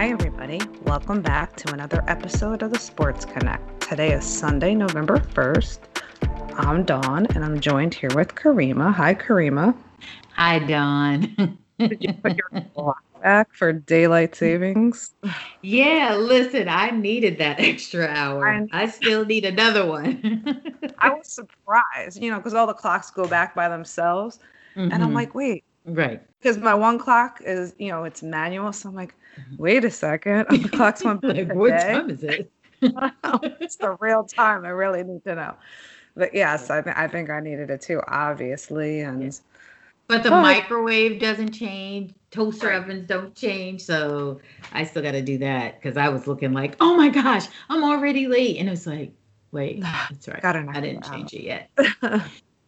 Hi, everybody. Welcome back to another episode of the Sports Connect. Today is Sunday, November 1st. I'm Dawn, and I'm joined here with Kariemah. Hi, Kariemah. Hi, Dawn. Did you put your clock back for daylight savings? Yeah, listen, I needed that extra hour. I, I still need another one. I was surprised, you know, because all the clocks go back by themselves. Mm-hmm. And I'm mm-hmm. like, wait. Right. Because my one clock is, you know, it's manual. So I'm like, wait a second. The clock's on like, what day. time is it? it's the real time. I really need to know. But yes, I, th- I think I needed it too, obviously. And but the oh. microwave doesn't change, toaster right. ovens don't change, so I still got to do that because I was looking like, oh my gosh, I'm already late, and it was like, wait, that's right, I didn't change it yet.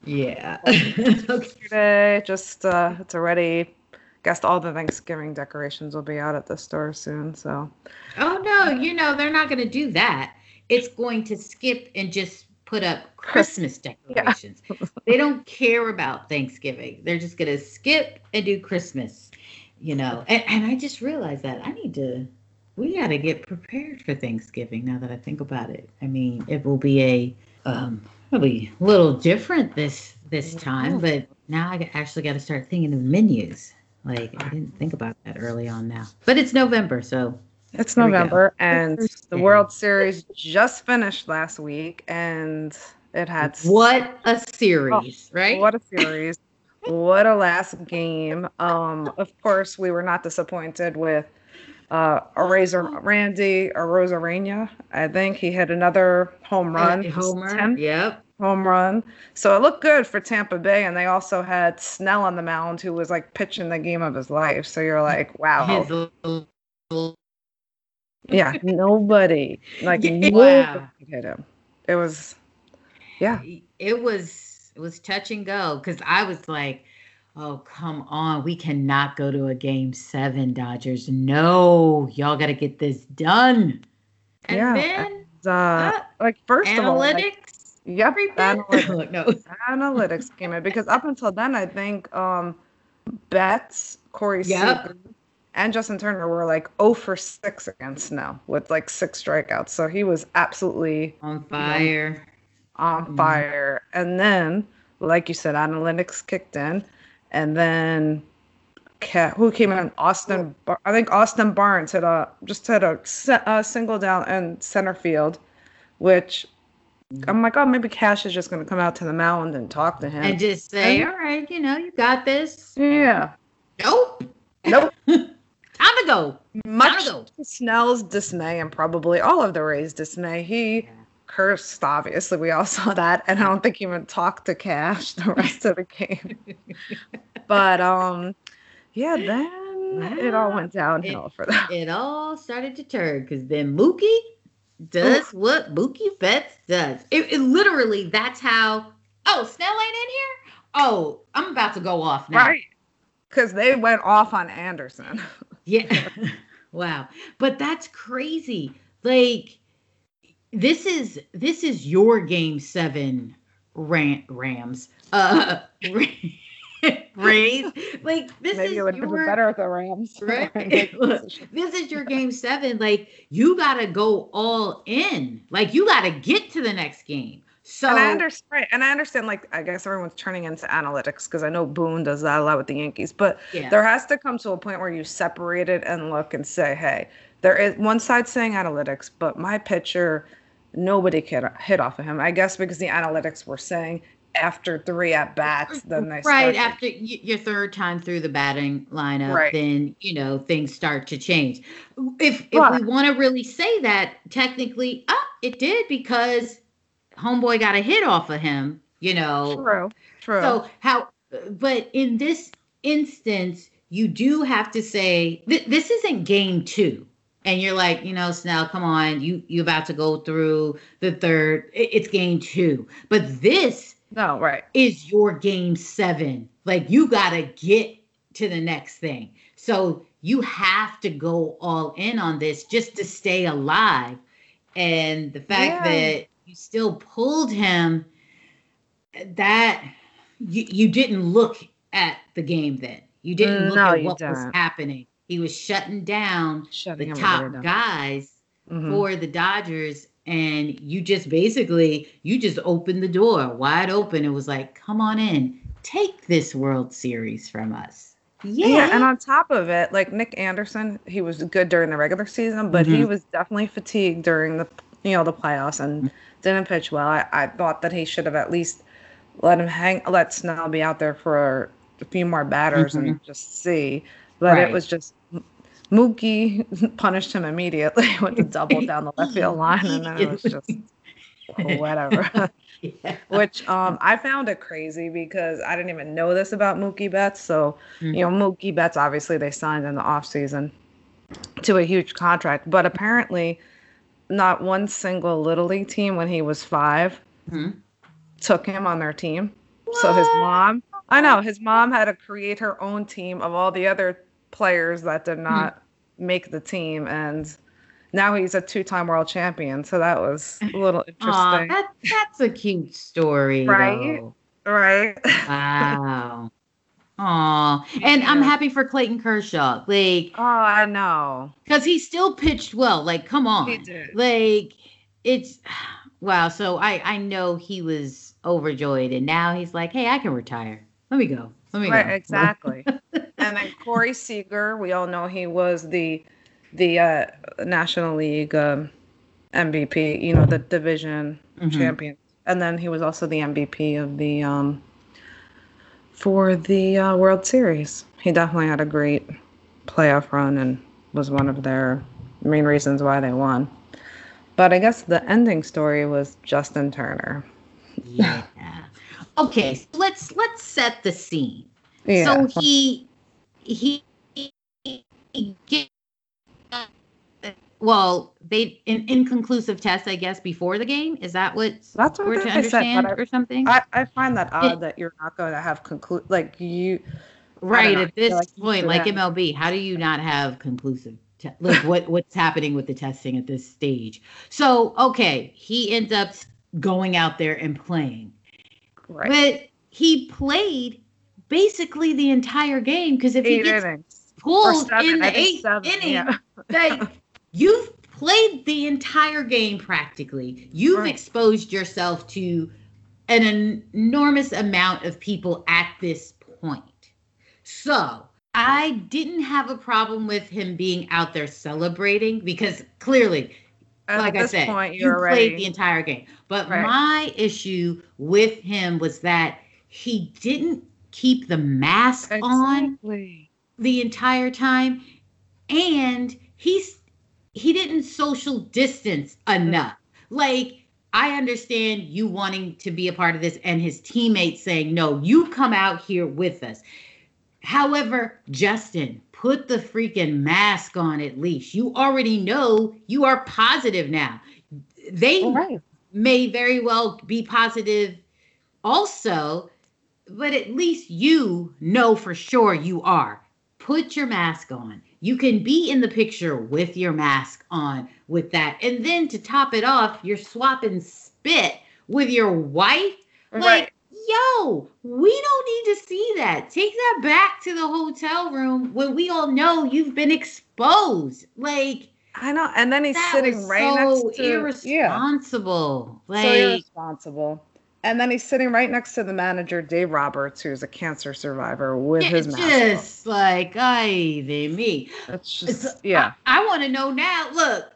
Yeah. Yesterday, just uh, it's already. Guess all the Thanksgiving decorations will be out at the store soon. So. Oh no! You know they're not going to do that. It's going to skip and just put up Christmas decorations. Yeah. they don't care about Thanksgiving. They're just gonna skip and do Christmas, you know. And, and I just realized that I need to. We got to get prepared for Thanksgiving. Now that I think about it, I mean, it will be a um, probably a little different this this time, but now I actually got to start thinking of menus. Like I didn't think about that early on now, but it's November, so it's November, and the World Series just finished last week, and it had what a series, oh, right? What a series! what a last game! Um, of course, we were not disappointed with uh, Razor Randy Arozarena. I think he hit another home run. Homer. Yep. Home run. So it looked good for Tampa Bay, and they also had Snell on the mound, who was like pitching the game of his life. So you're like, wow. Yeah, nobody like yeah. nobody hit him. It was, yeah, it was it was touch and go because I was like, oh come on, we cannot go to a game seven, Dodgers. No, y'all got to get this done. And yeah. then, uh, uh, like first analytics. of all, like, Yep, analytics. no. analytics came in because up until then, I think um Betts, Corey yep. Seager, and Justin Turner were like 0 for 6 against Snell with like six strikeouts. So he was absolutely on fire. You know, on mm fire. And then, like you said, analytics kicked in. And then who came in? Austin. I think Austin Barnes had a just had a, a single down in center field, which I'm like, oh, maybe Cash is just going to come out to the mound and talk to him and just say, and, all right, you know, you got this. Yeah. Nope. Nope. Time to go. Much to go. Snell's dismay and probably all of the Rays' dismay, he cursed, obviously. We all saw that. And I don't think he even talked to Cash the rest of the game. but um yeah, then wow. it all went downhill it, for them. It all started to turn because then Mookie does Ooh. what Mookie Betts does. It, it literally that's how oh Snell ain't in here? Oh, I'm about to go off now. Right. Because they went off on Anderson. Yeah. wow. But that's crazy. Like this is this is your game 7 Ram, Rams. Uh Rays. Like this Maybe is it would your, be better with the Rams. Right? this is your game 7 like you got to go all in. Like you got to get to the next game. So and I understand, right, and I understand. Like, I guess everyone's turning into analytics because I know Boone does that a lot with the Yankees. But yeah. there has to come to a point where you separate it and look and say, hey, there is one side saying analytics, but my pitcher, nobody can hit off of him. I guess because the analytics were saying after three at bats, then they right after your third time through the batting lineup, right. then you know things start to change. If if but, we want to really say that, technically, ah, it did because homeboy got a hit off of him, you know. True. True. So how but in this instance, you do have to say th- this isn't game 2. And you're like, you know, Snell, come on, you you about to go through the third. It's game 2. But this no, right. is your game 7. Like you got to get to the next thing. So you have to go all in on this just to stay alive. And the fact yeah. that you still pulled him, that you, you didn't look at the game then. You didn't mm, look no, at what was happening. He was shutting down shutting the top down. guys mm-hmm. for the Dodgers and you just basically you just opened the door wide open. It was like, come on in, take this World Series from us. Yeah. yeah. and on top of it, like Nick Anderson, he was good during the regular season, but mm-hmm. he was definitely fatigued during the you know the playoffs and mm-hmm. didn't pitch well. I, I thought that he should have at least let him hang, let Snell be out there for a few more batters mm-hmm. and just see. But right. it was just Mookie punished him immediately with the double down the left field line, and then it was just whatever. yeah. Which um, I found it crazy because I didn't even know this about Mookie Betts. So mm-hmm. you know, Mookie Betts obviously they signed in the off season to a huge contract, but apparently not one single little league team when he was 5 mm-hmm. took him on their team. What? So his mom, I know his mom had to create her own team of all the other players that did hmm. not make the team and now he's a two-time world champion so that was a little interesting Aww, that, that's a cute story right though. right wow Oh, and I'm happy for Clayton Kershaw. Like, oh, I know, because he still pitched well. Like, come on, he did. Like, it's wow. So I I know he was overjoyed, and now he's like, hey, I can retire. Let me go. Let me right, go. Exactly. and then Corey Seager, we all know he was the the uh, National League um, MVP, you know, the division mm-hmm. champion, and then he was also the MVP of the um, for the uh, World Series. He definitely had a great playoff run and was one of their main reasons why they won. But I guess the ending story was Justin Turner. Yeah. Okay, so let's let's set the scene. Yeah. So he he, he get, well, they in inconclusive test, I guess, before the game. Is that what that's what we're to understand said, I, or something? I, I find that odd it, that you're not going to have conclude like you. Right at this like point, like MLB, how do you not have conclusive? Te- like what what's happening with the testing at this stage? So okay, he ends up going out there and playing, right? But he played basically the entire game because if Eight he gets innings. pulled seven, in the eighth seven, inning, yeah. like you've played the entire game practically. You've right. exposed yourself to an enormous amount of people at this point. So I didn't have a problem with him being out there celebrating because clearly, at like I said, point, you played the entire game. But right. my issue with him was that he didn't keep the mask exactly. on the entire time and he's he didn't social distance enough like i understand you wanting to be a part of this and his teammates saying no you come out here with us however justin put the freaking mask on at least you already know you are positive now they right. may very well be positive also but at least you know for sure you are. Put your mask on. You can be in the picture with your mask on with that. And then to top it off, you're swapping spit with your wife. Right. Yo, we don't need to see that. Take that back to the hotel room when we all know you've been exposed. Like, I know. And then he's sitting right so next to irresponsible. Yeah. Like, so irresponsible. And then he's sitting right next to the manager, Dave Roberts, who's a cancer survivor with his mask. Just like, ay de me. That's just, yeah. I, I want to know now. Look,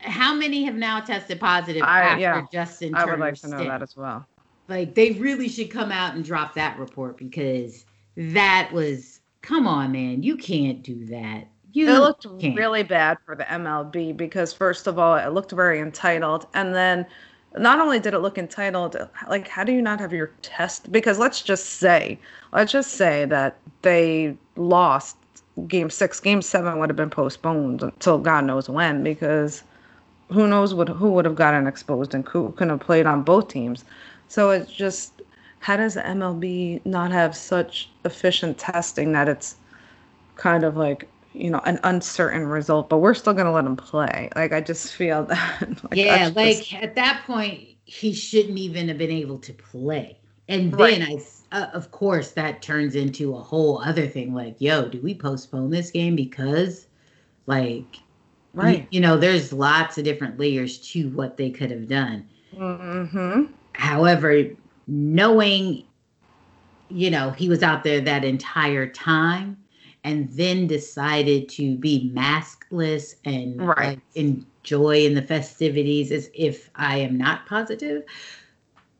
how many have now tested positive I, after yeah, Justin I would like to know stint? that as well. Like, they really should come out and drop that report because that was, come on, man. You can't do that. You it looked can't. really bad for the MLB because, first of all, it looked very entitled. And then not only did it look entitled, like how do you not have your test? Because let's just say, let's just say that they lost game six, game seven would have been postponed until God knows when, because who knows what who would have gotten exposed and who could have played on both teams. So it's just how does the MLB not have such efficient testing that it's kind of like you know an uncertain result but we're still going to let him play like i just feel that like, yeah like just... at that point he shouldn't even have been able to play and then right. I, uh, of course, that turns into a whole other thing. Like, yo, do we postpone this game because, like, right? You, you know, there's lots of different layers to what they could have done. Mm-hmm. However, knowing, you know, he was out there that entire time and then decided to be maskless and right. like, enjoy in the festivities as if I am not positive.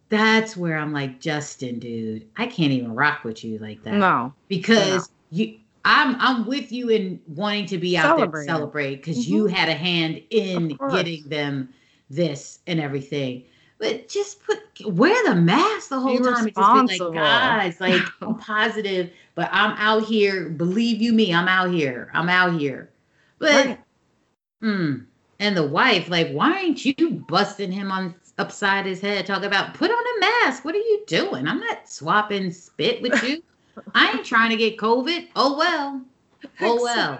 That's where I'm like, Justin, dude, I can't even rock with you like that. No. Because no. you I'm I'm with you in wanting to be out celebrate. there to celebrate because mm-hmm. you had a hand in getting them this and everything. But just put wear the mask the whole be time. Just be like, guys, like I'm positive, but I'm out here. Believe you me, I'm out here. I'm out here. But right. hmm. And the wife, like, why ain't you busting him on upside his head? Talk about put on a mask. What are you doing? I'm not swapping spit with you. I ain't trying to get COVID. Oh well. Oh well.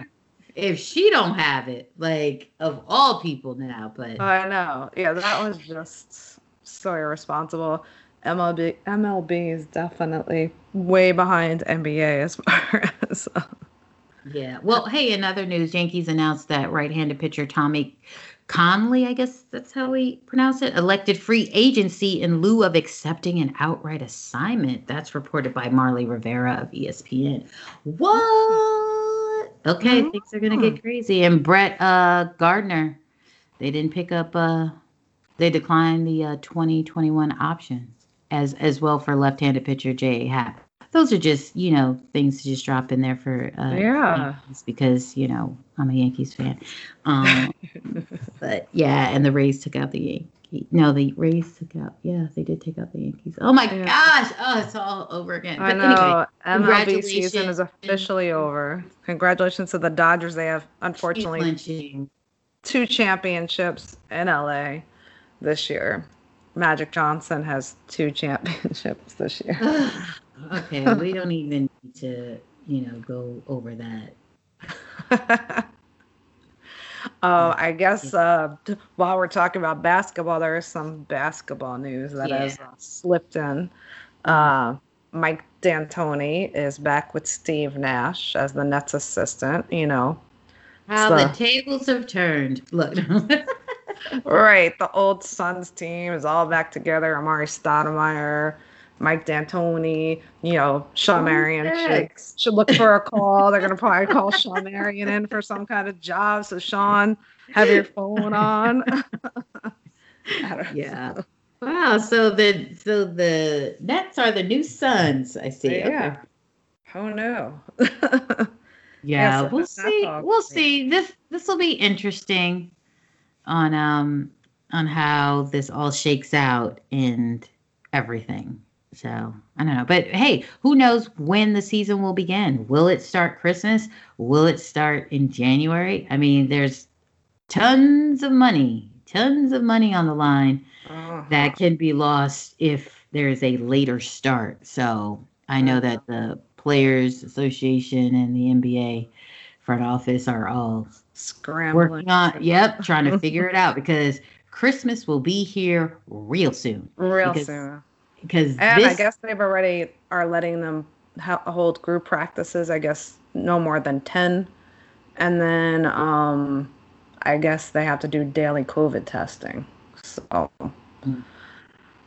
If she don't have it, like of all people now, but I know. Yeah, that was just so irresponsible. MLB MLB is definitely way behind NBA as far as. Uh, yeah. Well, hey, in other news, Yankees announced that right-handed pitcher Tommy Kahnle, I guess that's how we pronounce it, elected free agency in lieu of accepting an outright assignment. That's reported by Marly Rivera of ESPN. What? Okay, mm-hmm. things are gonna get crazy. And Brett uh, Gardner, they didn't pick up. Uh, they declined the uh, 2021 option as as well for left-handed pitcher J.A. Happ. Those are just you know things to just drop in there for uh, yeah because you know I'm a Yankees fan. Um, but yeah, and the Rays took out the Yankees. No, the Rays took out. Yeah, they did take out the Yankees. Oh my yeah. gosh! Oh, it's all over again. But I know. Anyway, MLB season is officially over. Congratulations to the Dodgers. They have unfortunately two championships in LA this year. Magic Johnson has two championships this year. okay, we don't even need to, you know, go over that. Oh, I guess uh, while we're talking about basketball, there is some basketball news that yeah. has uh, slipped in. Uh, Mike D'Antoni is back with Steve Nash as the Nets assistant. You know how the, the tables have turned. Look. Right. The old Suns team is all back together. Amar'e Stoudemire, Mike D'Antoni, you know, Shawn Marion should, should look for a call. They're going to probably call Shawn Marion in for some kind of job. So, Shawn, have your phone on. yeah. Wow. So the so the Nets are the new Suns. I see. Yeah. Okay. Oh no. yeah, yeah so we'll see. We'll see. This this will be interesting on um on how this all shakes out and everything. So I don't know, but hey, who knows when the season will begin? Will it start Christmas? Will it start in January? I mean, there's tons of money, tons of money on the line uh-huh. that can be lost if there's a later start. So I know that the Players Association and the NBA front office are all scrambling. Working on, yep, trying to figure it out because Christmas will be here real soon. Real because, soon. Because and this, I guess they've already are letting them ha- hold group practices. I guess no more than ten, and then um, I guess they have to do daily COVID testing. So. Mm.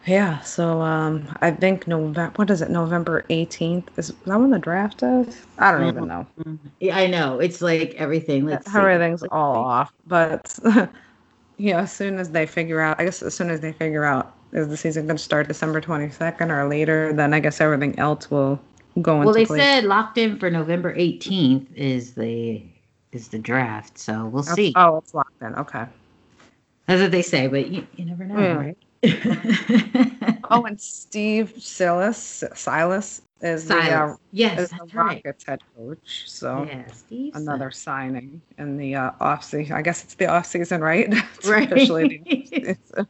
Yeah, so um, I think November. What is it? November eighteenth is that when the draft is? I don't even know. Yeah, I know it's like everything. Let's everything's see. all off, but yeah, as soon as they figure out, I guess as soon as they figure out is the season going to start December twenty second or later, then I guess everything else will go into. Well, they place. said locked in for November eighteenth is the is the draft, so we'll see. Oh, it's locked in. Okay. That's what they say, but you, you never know, mm. right? Oh, and Steve Silas Silas is Silas. the uh, yes, is the Rockets right. head coach. So yeah, another Silas. signing in the uh, off season. I guess it's the off season, right? right. officially the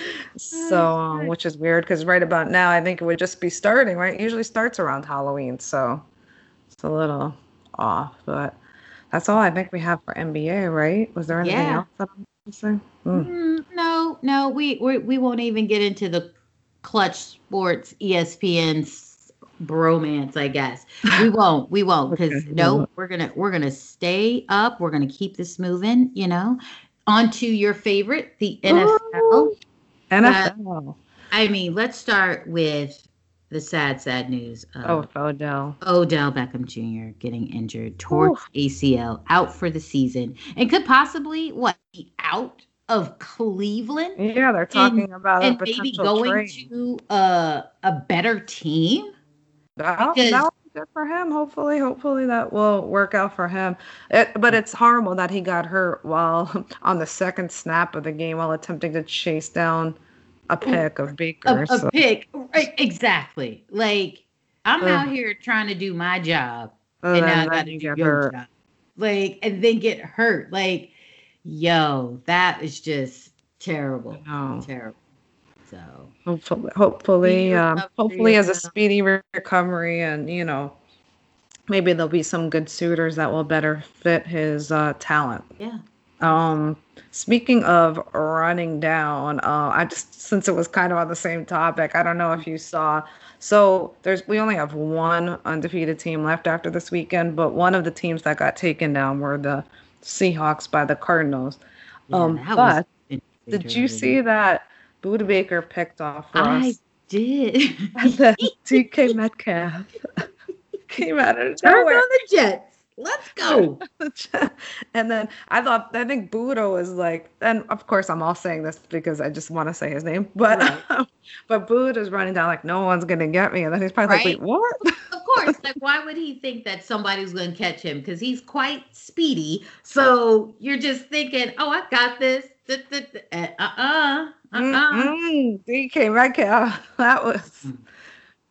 so, um, which is weird because right about now, I think it would just be starting. Right, it usually starts around Halloween, so it's a little off. But that's all I think we have for NBA. Right? Was there anything yeah. else that I'm missing? Mm. Mm, no, no, we, we we won't even get into the Clutch Sports, ESPN's bromance, I guess. We won't. We won't because okay. no, we're gonna we're gonna stay up. We're gonna keep this moving. You know, onto your favorite, the NFL. Ooh, NFL. Uh, I mean, let's start with the sad, sad news. Of oh, Odell. Odell Beckham Jr. getting injured, tore ACL, out for the season, and could possibly what be out of Cleveland? Yeah, they're talking and, about and maybe going trade. to a a better team. That, because, that good for him. Hopefully, hopefully that will work out for him. It, but it's horrible that he got hurt while on the second snap of the game while attempting to chase down a pick of Baker. A, a pick, right? Exactly. Like I'm uh, out here trying to do my job, and now I got to do your hurt. job. Like, and then get hurt. Like, yo, that is just terrible. Terrible. So hopefully, hopefully, um, hopefully, as a speedy recovery, and you know, maybe there'll be some good suitors that will better fit his uh, talent. Yeah. Um, speaking of running down, uh, I just since it was kind of on the same topic, I don't know if you saw. So there's we only have one undefeated team left after this weekend, but one of the teams that got taken down were the Seahawks by the Cardinals. Yeah, um, but did you see that Budda Baker picked off Russ. I did. and then DK Metcalf came out of nowhere. on the Jets. Let's go. and then I thought I think Budda was like, and of course I'm all saying this because I just want to say his name, but right. um, but running down like no one's gonna get me, and then he's probably right? like, wait, what? of course, like why would he think that somebody's gonna catch him? Because he's quite speedy. So you're just thinking, oh, I got this. Uh uh uh-uh. DK Metcalf, that was mm.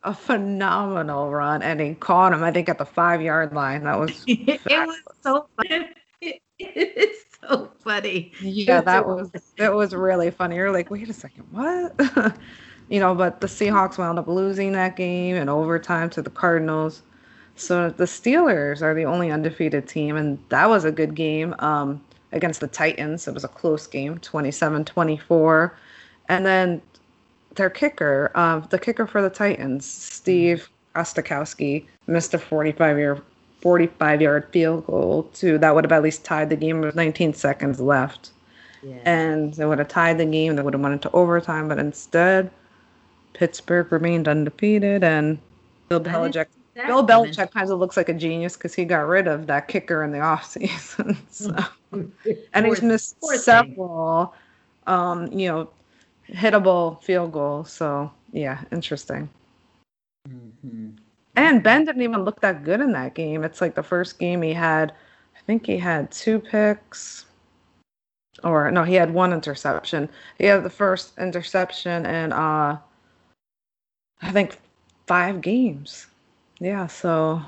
A phenomenal run, and he caught him. I think at the five yard line. That was it was so funny. it's so funny. Yeah, that was it was really funny. You're like, wait a second, what? you know, but the Seahawks wound up losing that game in overtime to the Cardinals. So the Steelers are the only undefeated team, and that was a good game um, against the Titans. It was a close game, 27 24. And then their kicker, uh, the kicker for the Titans, Steve Gostkowski, missed a 45 year 45 yard field goal to that would have at least tied the game with 19 seconds left. Yeah. And they would have tied the game. They would have went into overtime, but instead, Pittsburgh remained undefeated. And Bill Belichick, Bill Belichick kind of looks like a genius because he got rid of that kicker in the offseason. so, and he's missed several, um, you know, hittable field goal. So yeah, interesting. Mm-hmm. And Ben didn't even look that good in that game. It's like the first game he had, I think he had two picks, or no, he had one interception. He had the first interception in uh, I think five games. Yeah, so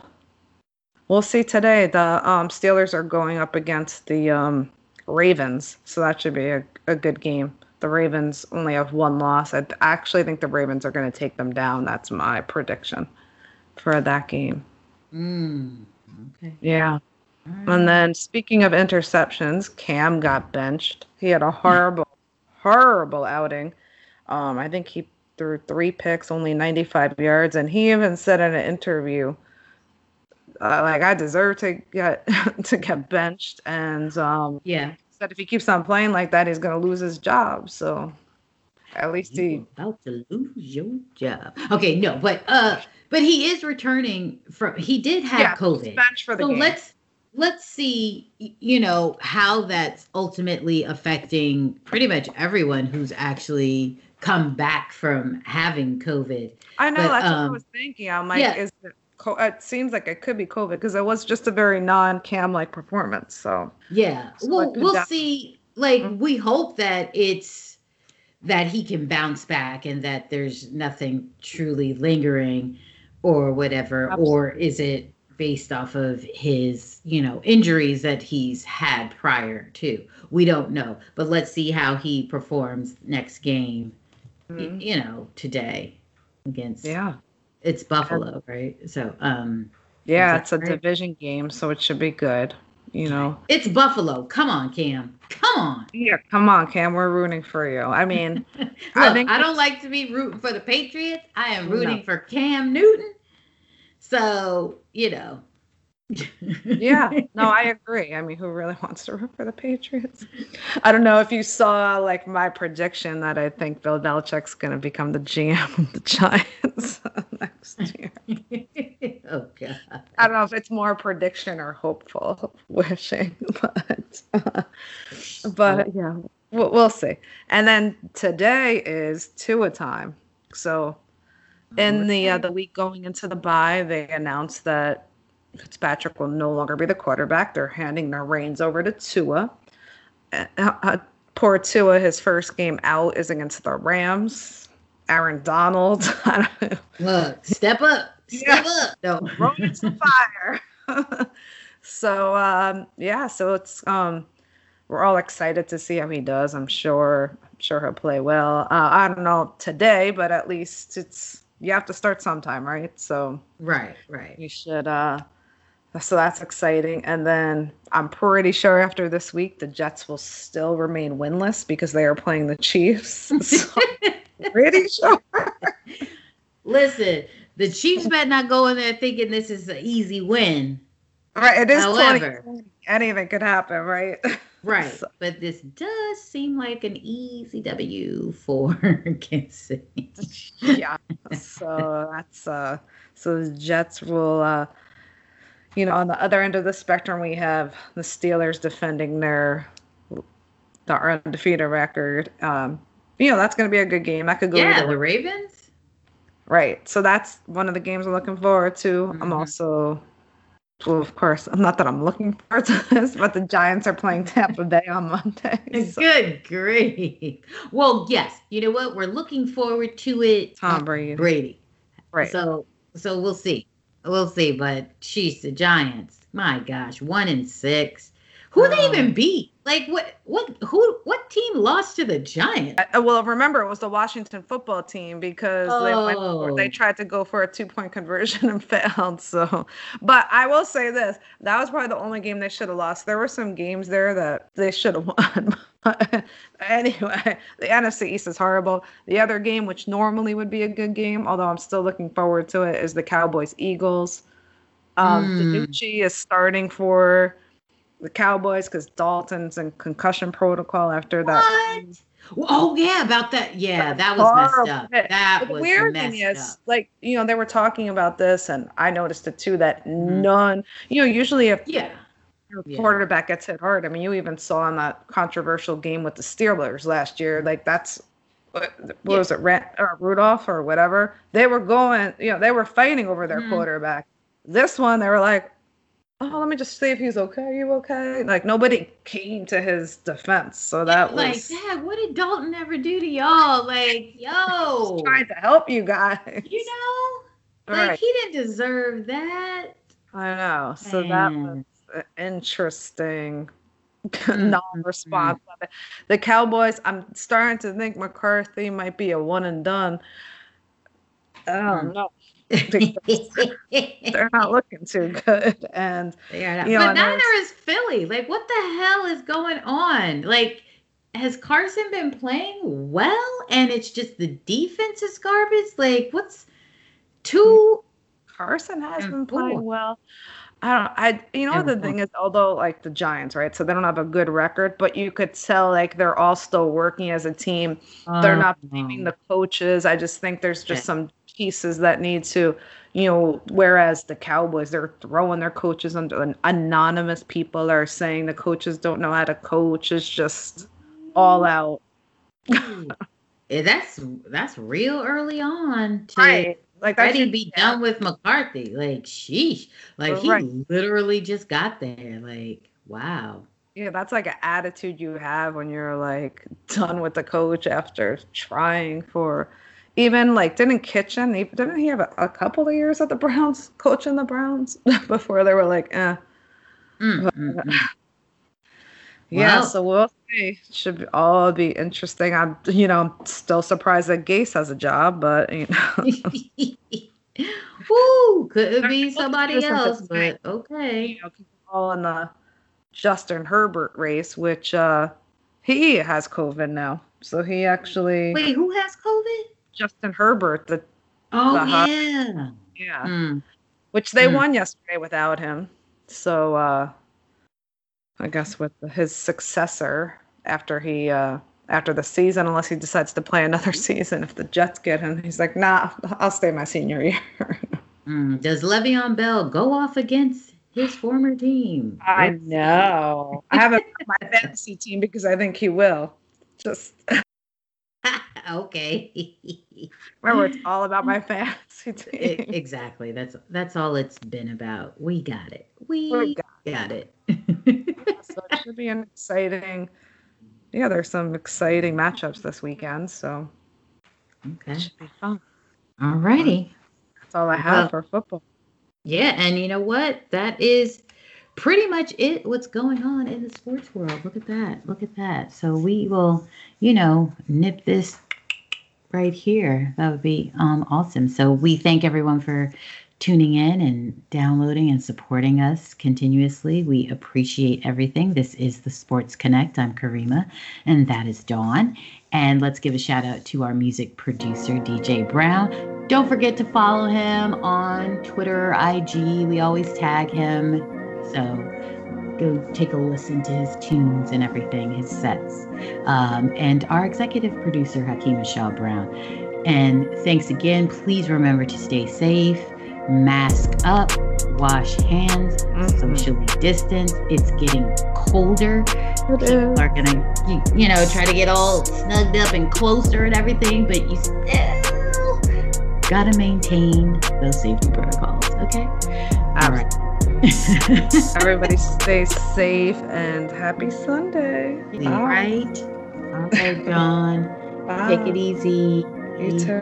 we'll see today. The um, Steelers are going up against the um, Ravens, so that should be a, a good game the Ravens only have one loss. I actually think the Ravens are going to take them down. That's my prediction for that game. Mm, okay. Yeah. Right. And then speaking of interceptions, Cam got benched. He had a horrible, horrible outing. Um, I think he threw three picks, only 95 yards, and he even said in an interview, uh, like I deserve to get to get benched. And um, yeah, that if he keeps on playing like that, he's going to lose his job. So at least You're he about to lose your job. Okay, no, but uh, but he is returning from. He did have yeah, COVID. Bench for the so game. let's let's see. You know how that's ultimately affecting pretty much everyone who's actually come back from having COVID. I know but, that's um, what I um, was thinking. I'm like, yeah. is it it seems like it could be COVID because it was just a very non-cam like performance. So yeah, well, we'll see. Like mm-hmm. we hope that it's that he can bounce back and that there's nothing truly lingering or whatever, Absolutely. or is it based off of his you know injuries that he's had prior to? We don't know, but let's see how he performs next game. Mm-hmm. You know, today against yeah it's Buffalo, right? So, um, yeah, it's a right? division game, so it should be good. you know. It's Buffalo. Come on, Cam. Come on. Yeah, come on, Cam. We're rooting for you. I mean, Look, I, I don't like to be rooting for the Patriots. I am rooting no. for Cam Newton. So, you know, yeah, no, I agree. I mean, who really wants to root for the Patriots? I don't know if you saw like my prediction that I think Bill Belichick's going to become the GM of the Giants next year. oh God! I don't know if it's more prediction or hopeful wishing, but uh, but yeah, we'll, we'll see. And then today is Tua time, so in the uh, the week going into the bye, they announced that Fitzpatrick will no longer be the quarterback. They're handing their reins over to Tua. Uh, uh, poor Tua, his first game out is against the Rams. Aaron Donald. Look, step up. Step yeah. up. No. Rolling some fire. so um, yeah, so it's um, we're all excited to see how he does. I'm sure I'm sure he'll play well. Uh, I don't know today, but at least it's you have to start sometime, right? So right, right. You should uh so that's exciting. And then I'm pretty sure after this week, the Jets will still remain winless because they are playing the Chiefs. So pretty sure. Listen, the Chiefs better not go in there thinking this is an easy win. Right. It is However, 20, anything could happen, right? Right. So. But this does seem like an easy W for Kansas City. yeah. So that's uh so the Jets will uh you know, on the other end of the spectrum, we have the Steelers defending their their undefeated record. Um, you know, that's going to be a good game. That could go. Yeah, the Ravens. Right. So that's one of the games I'm looking forward to. Mm-hmm. I'm also, well, of course, I'm not that I'm looking forward to this, but the Giants are playing Tampa Bay on Monday. So. Good grief. Well, yes. You know what? We're looking forward to it. Tom Brady. Brady. Right. So, so we'll see. We'll see, but she's the Giants. My gosh, one in six. Who they even um, beat? Like what? What? Who? What team lost to the Giants? Uh, well, remember it was the Washington football team because oh. they went for, they oh. tried to go for a two point conversion and failed. So, but I will say this: that was probably the only game they should have lost. There were some games there that they should have won. anyway, the NFC East is horrible. The other game, which normally would be a good game, although I'm still looking forward to it, is the Cowboys Eagles. Um, mm. DiNucci is starting for the Cowboys because Dalton's in concussion protocol after that. What? Oh yeah, about that. Yeah, that was messed up. That was weird thing is, like you know, they were talking about this, and I noticed it too. That mm-hmm. none, you know, usually if yeah. Your quarterback gets hit hard. I mean, you even saw in that controversial game with the Steelers last year. Like that's what, what yeah. was it, Rent or Rudolph or whatever? They were going, you know, they were fighting over their mm. quarterback. This one, they were like, oh, let me just see if he's okay. Are you okay? Like nobody came to his defense. So that yeah, was like, Dad, what did Dalton ever do to y'all? Like, yo, trying to help you guys. You know, like right. he didn't deserve that. I know. So Man. that was interesting. Mm-hmm. non-response mm-hmm. The Cowboys, I'm starting to think McCarthy might be a one and done. I don't mm. know. They're not looking too good. And they are not. You know, but neither is Philly. Like, what the hell is going on? Like, has Carson been playing well? And it's just the defense is garbage. Like, what's two? Carson has been mm, playing well. I don't. I you know the thing is, although like the Giants, right? So they don't have a good record, but you could tell like they're all still working as a team. they're oh, not blaming oh. the coaches. I just think there's just some pieces that need to, you know, whereas the Cowboys, they're throwing their coaches under anonymous people are saying the coaches don't know how to coach. It's just all out. Eh, that's that's real early on to right. like ready to be yeah. done with McCarthy. Like sheesh. Like he right. literally just got there. Like, wow. Yeah, that's like an attitude you have when you're like done with the coach after trying for even like didn't Kitchen didn't he have a, a, couple of years at the Browns coaching the Browns before they were like eh. Mm, mm, mm. yeah, well, so we'll see. Should all be interesting. I'm you know still surprised that Gase has a job, but you know. Woo! Could be somebody else, but okay. You know, all in the Justin Herbert race, which uh, he has COVID now. So he actually wait. Who has COVID? Justin Herbert. The oh the yeah, yeah. Mm. Which they mm. won yesterday without him. So uh, I guess with his successor after he uh, after the season, unless he decides to play another season. If the Jets get him, he's like, nah, I'll stay my senior year. mm, does Le'Veon Bell go off against his former team? I know. I have a my fantasy team because I think he will. Just okay. Remember, it's all about my fantasy team. exactly. That's that's all it's been about. We got it. We, we got, got, it. so it should be an exciting yeah, there's some exciting matchups this weekend, so okay, it should be fun. All righty, that's all I have well, for football. Yeah, and you know what? That is pretty much it. What's going on in the sports world? Look at that! Look at that! So we will, you know, nip this right here. That would be um, awesome. So we thank everyone for tuning in and downloading and supporting us continuously. We appreciate everything. This is the Sports Connect. I'm Kariemah, and that is Dawn. And let's give a shout out to our music producer, DJ Brown. Don't forget to follow him on Twitter, IG. We always tag him. So go take a listen to his tunes and everything, his sets. Um, and our executive producer, Hakeem Michelle Brown. And thanks again. Please remember to stay safe mask up, wash hands, mm-hmm. socially distance. It's getting colder. People are gonna, you, you, know, try to get all snugged up and closer and everything, but you still gotta maintain those safety protocols. Okay. All right. Everybody stay safe and happy Sunday. All right. All right, John. Bye. Take it easy. You too.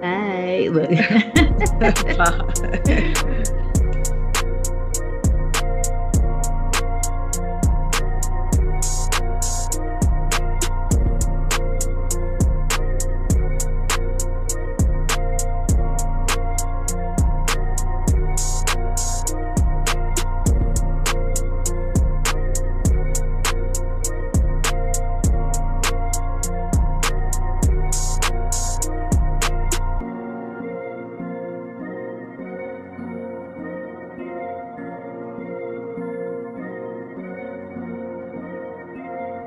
Bye. Bye.